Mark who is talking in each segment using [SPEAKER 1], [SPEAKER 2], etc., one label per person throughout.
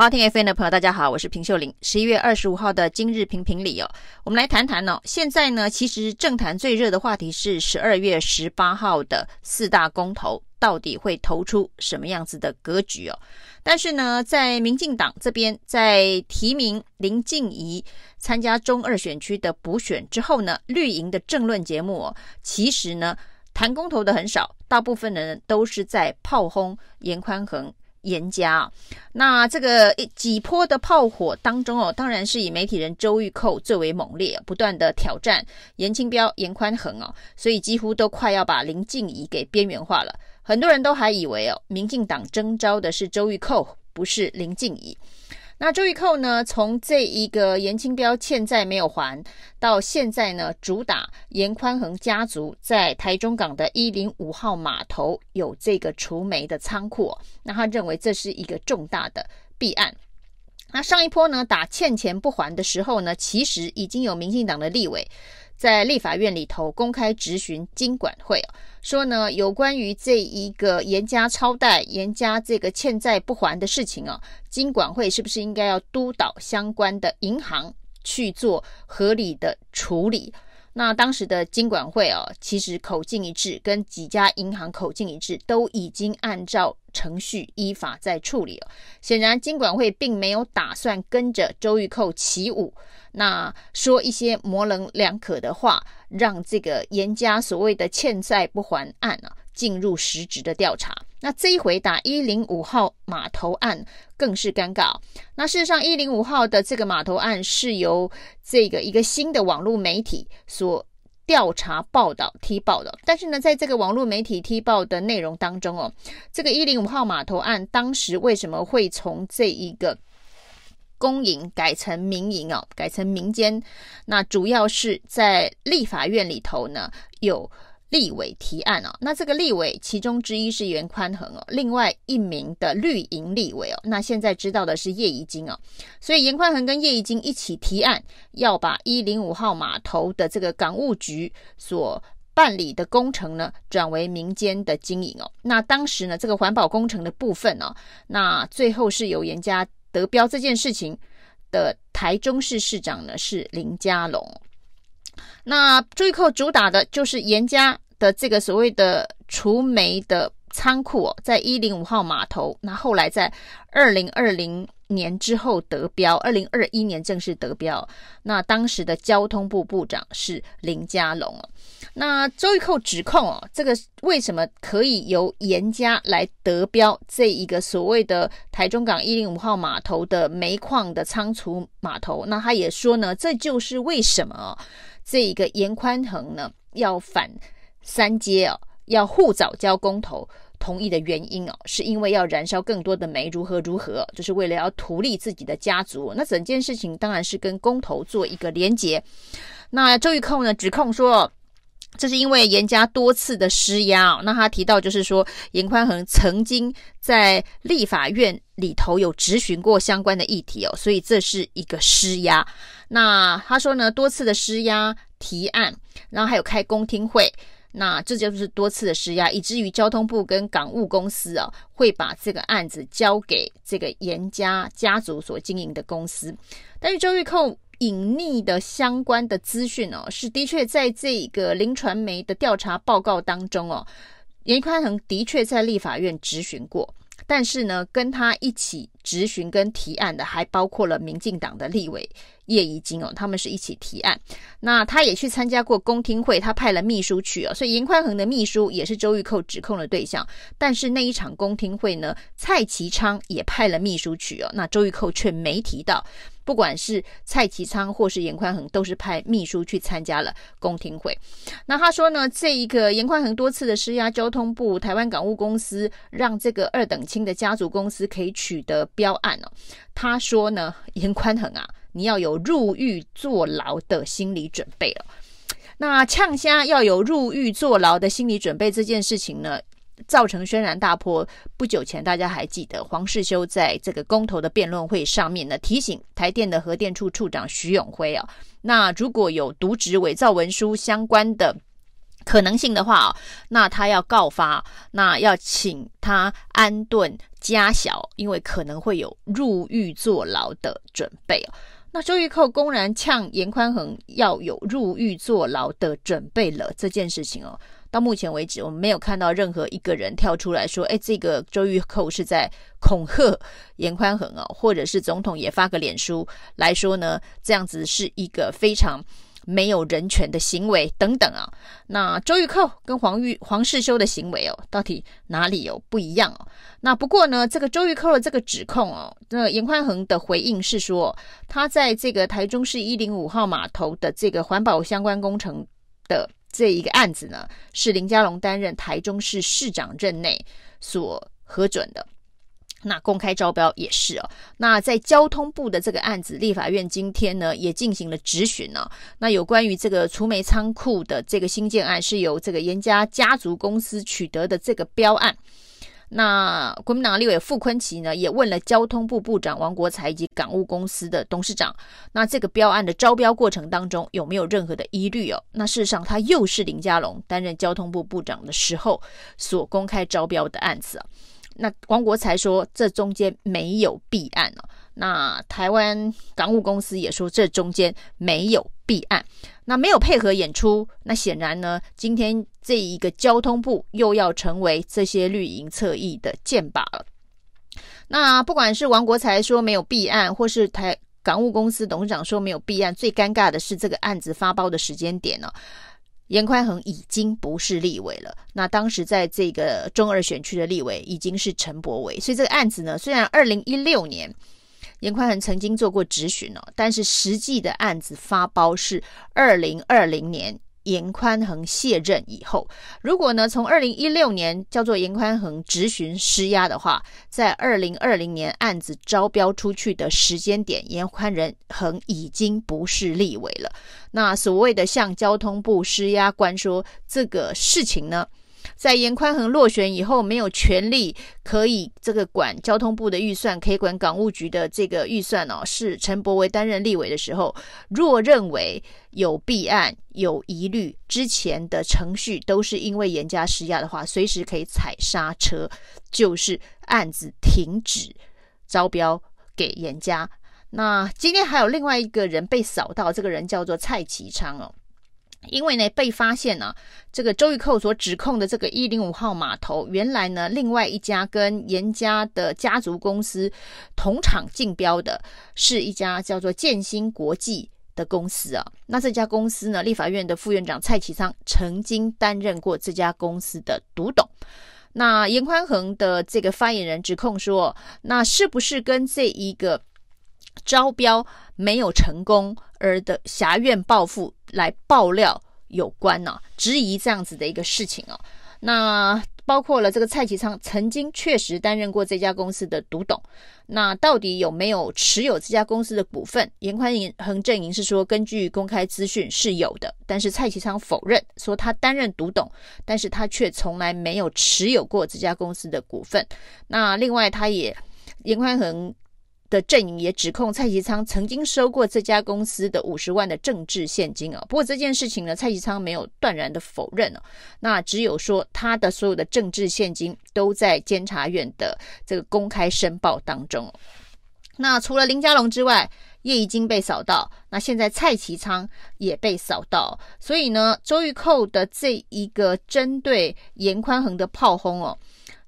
[SPEAKER 1] 好，听 FM 的朋友，大家好，我是平秀玲。十一月二十五号的今日评评理哦，我们来谈谈哦。现在呢，其实政坛最热的话题是十二月十八号的四大公投，到底会投出什么样子的格局哦？但是呢，在民进党这边，在提名林静怡参加中二选区的补选之后呢，绿营的政论节目哦，其实呢谈公投的很少，大部分的人都是在炮轰严宽恒。严家，那这个几波的炮火当中哦，当然是以媒体人周玉蔻最为猛烈，不断的挑战严清标、严宽恒哦，所以几乎都快要把林静怡给边缘化了。很多人都还以为哦，民进党征召的是周玉蔻，不是林静怡。那周玉蔻呢？从这一个严清标欠债没有还，到现在呢，主打严宽恒家族在台中港的一零五号码头有这个储煤的仓库，那他认为这是一个重大的弊案。那上一波呢，打欠钱不还的时候呢，其实已经有民进党的立委。在立法院里头公开质询金管会，说呢，有关于这一个严加超贷、严加这个欠债不还的事情啊，金管会是不是应该要督导相关的银行去做合理的处理？那当时的金管会啊，其实口径一致，跟几家银行口径一致，都已经按照程序依法在处理了。显然，金管会并没有打算跟着周玉蔻起舞，那说一些模棱两可的话，让这个严家所谓的欠债不还案啊，进入实质的调查。那这一回打一零五号码头案更是尴尬。那事实上，一零五号的这个码头案是由这个一个新的网络媒体所调查报道踢爆的。但是呢，在这个网络媒体踢爆的内容当中哦，这个一零五号码头案当时为什么会从这一个公营改成民营哦，改成民间？那主要是在立法院里头呢有。立委提案哦，那这个立委其中之一是颜宽恒哦，另外一名的绿营立委哦，那现在知道的是叶宜津哦，所以颜宽恒跟叶宜津一起提案，要把一零五号码头的这个港务局所办理的工程呢，转为民间的经营哦。那当时呢，这个环保工程的部分哦，那最后是由颜家得标这件事情的台中市市长呢是林佳龙。那最后主打的就是严家的这个所谓的除霉的仓库，在一零五号码头。那后来在二零二零年之后得标，二零二一年正式得标。那当时的交通部部长是林佳龙。那周玉蔻指控哦，这个为什么可以由严家来得标这一个所谓的台中港一零五号码头的煤矿的仓储码头？那他也说呢，这就是为什么。这一个严宽恒呢，要反三阶哦，要护早交公投同意的原因哦，是因为要燃烧更多的煤，如何如何，就是为了要图利自己的家族。那整件事情当然是跟公投做一个连结。那周玉蔻呢，指控说，这是因为严家多次的施压。那他提到就是说，严宽恒曾经在立法院里头有质询过相关的议题哦，所以这是一个施压。那他说呢，多次的施压提案，然后还有开公听会，那这就是多次的施压，以至于交通部跟港务公司啊，会把这个案子交给这个严家家族所经营的公司。但是周玉蔻隐匿的相关的资讯哦，是的确在这个林传媒的调查报告当中哦，严宽恒的确在立法院质询过。但是呢，跟他一起质询跟提案的，还包括了民进党的立委叶宜津哦，他们是一起提案。那他也去参加过公听会，他派了秘书去哦，所以严宽恒的秘书也是周玉蔻指控的对象。但是那一场公听会呢，蔡其昌也派了秘书去哦，那周玉蔻却没提到。不管是蔡其昌或是严宽恒，都是派秘书去参加了公听会。那他说呢，这一个严宽恒多次的施压交通部、台湾港务公司，让这个二等亲的家族公司可以取得标案哦。他说呢，严宽恒啊，你要有入狱坐牢的心理准备了。那呛虾要有入狱坐牢的心理准备这件事情呢，造成轩然大波。不久前，大家还记得黄世修在这个公投的辩论会上面呢，提醒台电的核电处处长徐永辉啊，那如果有渎职伪造文书相关的可能性的话，那他要告发，那要请他安顿家小，因为可能会有入狱坐牢的准备。那周玉蔻公然呛严宽恒要有入狱坐牢的准备了这件事情哦，到目前为止我们没有看到任何一个人跳出来说，哎，这个周玉蔻是在恐吓严宽恒哦，或者是总统也发个脸书来说呢，这样子是一个非常。没有人权的行为等等啊，那周玉蔻跟黄玉黄世修的行为哦，到底哪里有不一样哦？那不过呢，这个周玉蔻的这个指控哦，那严宽恒的回应是说，他在这个台中市一零五号码头的这个环保相关工程的这一个案子呢，是林佳龙担任台中市市长任内所核准的。那公开招标也是哦。那在交通部的这个案子，立法院今天呢也进行了质询呢。那有关于这个除煤仓库的这个新建案，是由这个严家家族公司取得的这个标案。那国民党立委傅昆萁呢也问了交通部部长王国材以及港务公司的董事长，那这个标案的招标过程当中有没有任何的疑虑哦？那事实上，他又是林佳龙担任交通部部长的时候所公开招标的案子啊。那王国材说，这中间没有弊案哦。那台湾港务公司也说，这中间没有弊案。那没有配合演出，那显然呢，今天这一个交通部又要成为这些绿营侧翼的箭靶了。那不管是王国材说没有弊案，或是台港务公司董事长说没有弊案，最尴尬的是这个案子发包的时间点呢。严宽恒已经不是立委了，那当时在这个中二选区的立委已经是陈柏惟，所以这个案子呢，虽然二零一六年严宽恒曾经做过质询哦，但是实际的案子发包是二零二零年。严宽恒卸任以后，如果呢从二零一六年叫做严宽恒质询施压的话，在二零二零年案子招标出去的时间点，严宽仁恒已经不是立委了。那所谓的向交通部施压关说这个事情呢，在严宽恒落选以后，没有权力可以这个管交通部的预算，可以管港务局的这个预算哦。是陈柏惟担任立委的时候，若认为有弊案、有疑虑，之前的程序都是因为严家施压的话，随时可以踩刹车，就是案子停止招标给严家。那今天还有另外一个人被扫到，这个人叫做蔡其昌哦。因为呢，被发现呢、啊，这个周玉蔻所指控的这个一零五号码头，原来呢，另外一家跟严家的家族公司同场竞标的，是一家叫做建新国际的公司啊。那这家公司呢，立法院的副院长蔡启昌曾经担任过这家公司的独董。那严宽恒的这个发言人指控说，那是不是跟这一个招标没有成功而的挟怨报复来爆料有关呢、质疑这样子的一个事情哦。那包括了这个蔡其昌曾经确实担任过这家公司的独董，那到底有没有持有这家公司的股份？严宽银恒阵营是说，根据公开资讯是有的，但是蔡其昌否认说他担任独董，但是他却从来没有持有过这家公司的股份。那另外，他也严宽恒。的阵营也指控蔡其昌曾经收过这家公司的五十万的政治现金啊，不过这件事情呢，蔡其昌没有断然的否认哦，那只有说他的所有的政治现金都在监察院的这个公开申报当中。那除了林佳龙之外，叶宜津被扫到，那现在蔡其昌也被扫到，所以呢，周玉蔻的这一个针对严宽恒的炮轰哦。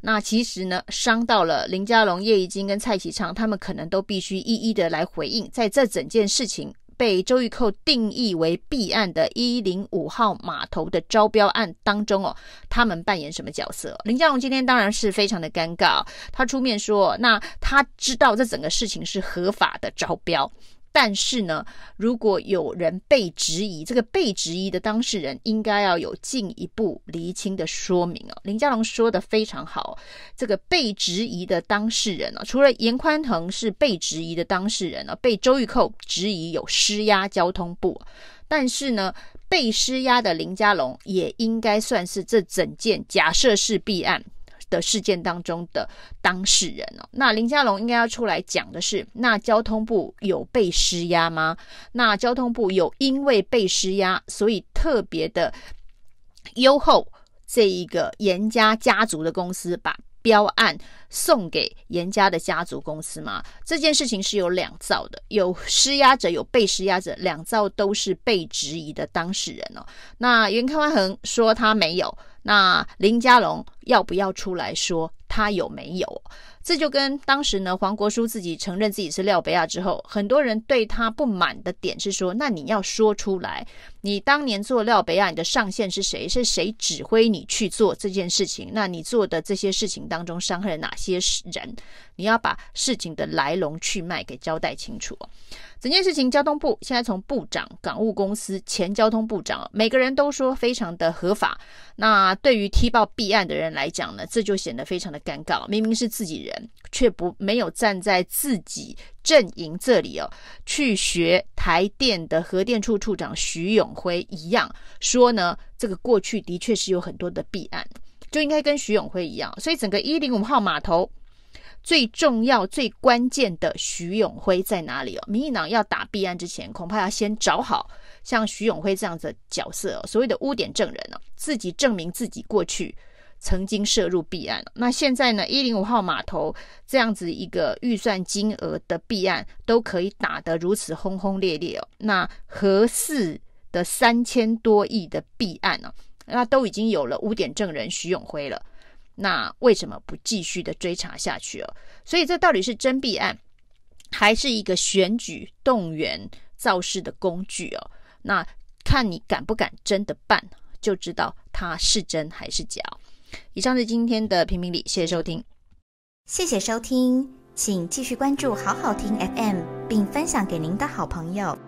[SPEAKER 1] 那其实呢，伤到了林佳龙、叶宜津跟蔡其昌，他们可能都必须一一的来回应，在这整件事情被周玉蔻定义为弊案的一零五号码头的招标案当中哦，他们扮演什么角色？林佳龙今天当然是非常的尴尬，他出面说，那他知道这整个事情是合法的招标。但是呢，如果有人被质疑，这个被质疑的当事人应该要有进一步厘清的说明哦。林佳龙说的非常好，这个被质疑的当事人呢，除了严宽恒是被质疑的当事人呢，被周玉蔻质疑有施压交通部，但是呢，被施压的林佳龙也应该算是这整件假设是弊案的事件当中的当事人哦，那林佳龙应该要出来讲的是，那交通部有被施压吗？那交通部有因为被施压，所以特别的优厚这一个严家家族的公司把标案送给严家的家族公司吗？这件事情是有两造的，有施压者，有被施压者，两造都是被质疑的当事人哦。那袁开恒说他没有，那林佳龙要不要出来说他有没有？这就跟当时呢，黄国书自己承认自己是廖北亚之后，很多人对他不满的点是说，那你要说出来，你当年做廖北亚，你的上线是谁？是谁指挥你去做这件事情？那你做的这些事情当中伤害了哪些人？你要把事情的来龙去脉给交代清楚。整件事情，交通部现在从部长、港务公司、前交通部长，每个人都说非常的合法。那对于踢爆弊案的人来来讲呢，这就显得非常的尴尬。明明是自己人，却不没有站在自己阵营这里哦，去学台电的核电处处长徐永辉一样说呢，这个过去的确是有很多的弊案，就应该跟徐永辉一样。所以整个一零五号码头。最重要、最关键的徐永辉在哪里哦？民进党要打弊案之前，恐怕要先找好像徐永辉这样子的角色哦，所谓的污点证人哦，自己证明自己过去曾经涉入弊案。那现在呢，一零五号码头这样子一个预算金额的弊案都可以打得如此轰轰烈烈哦，那何四的三千多亿的弊案呢，那都已经有了污点证人徐永辉了。那为什么不继续的追查下去哦？所以这到底是真弊案，还是一个选举动员造势的工具哦？那看你敢不敢真的办，就知道它是真还是假。以上是今天的评评理，谢谢收听，
[SPEAKER 2] 谢谢收听，请继续关注好好听 FM，并分享给您的好朋友。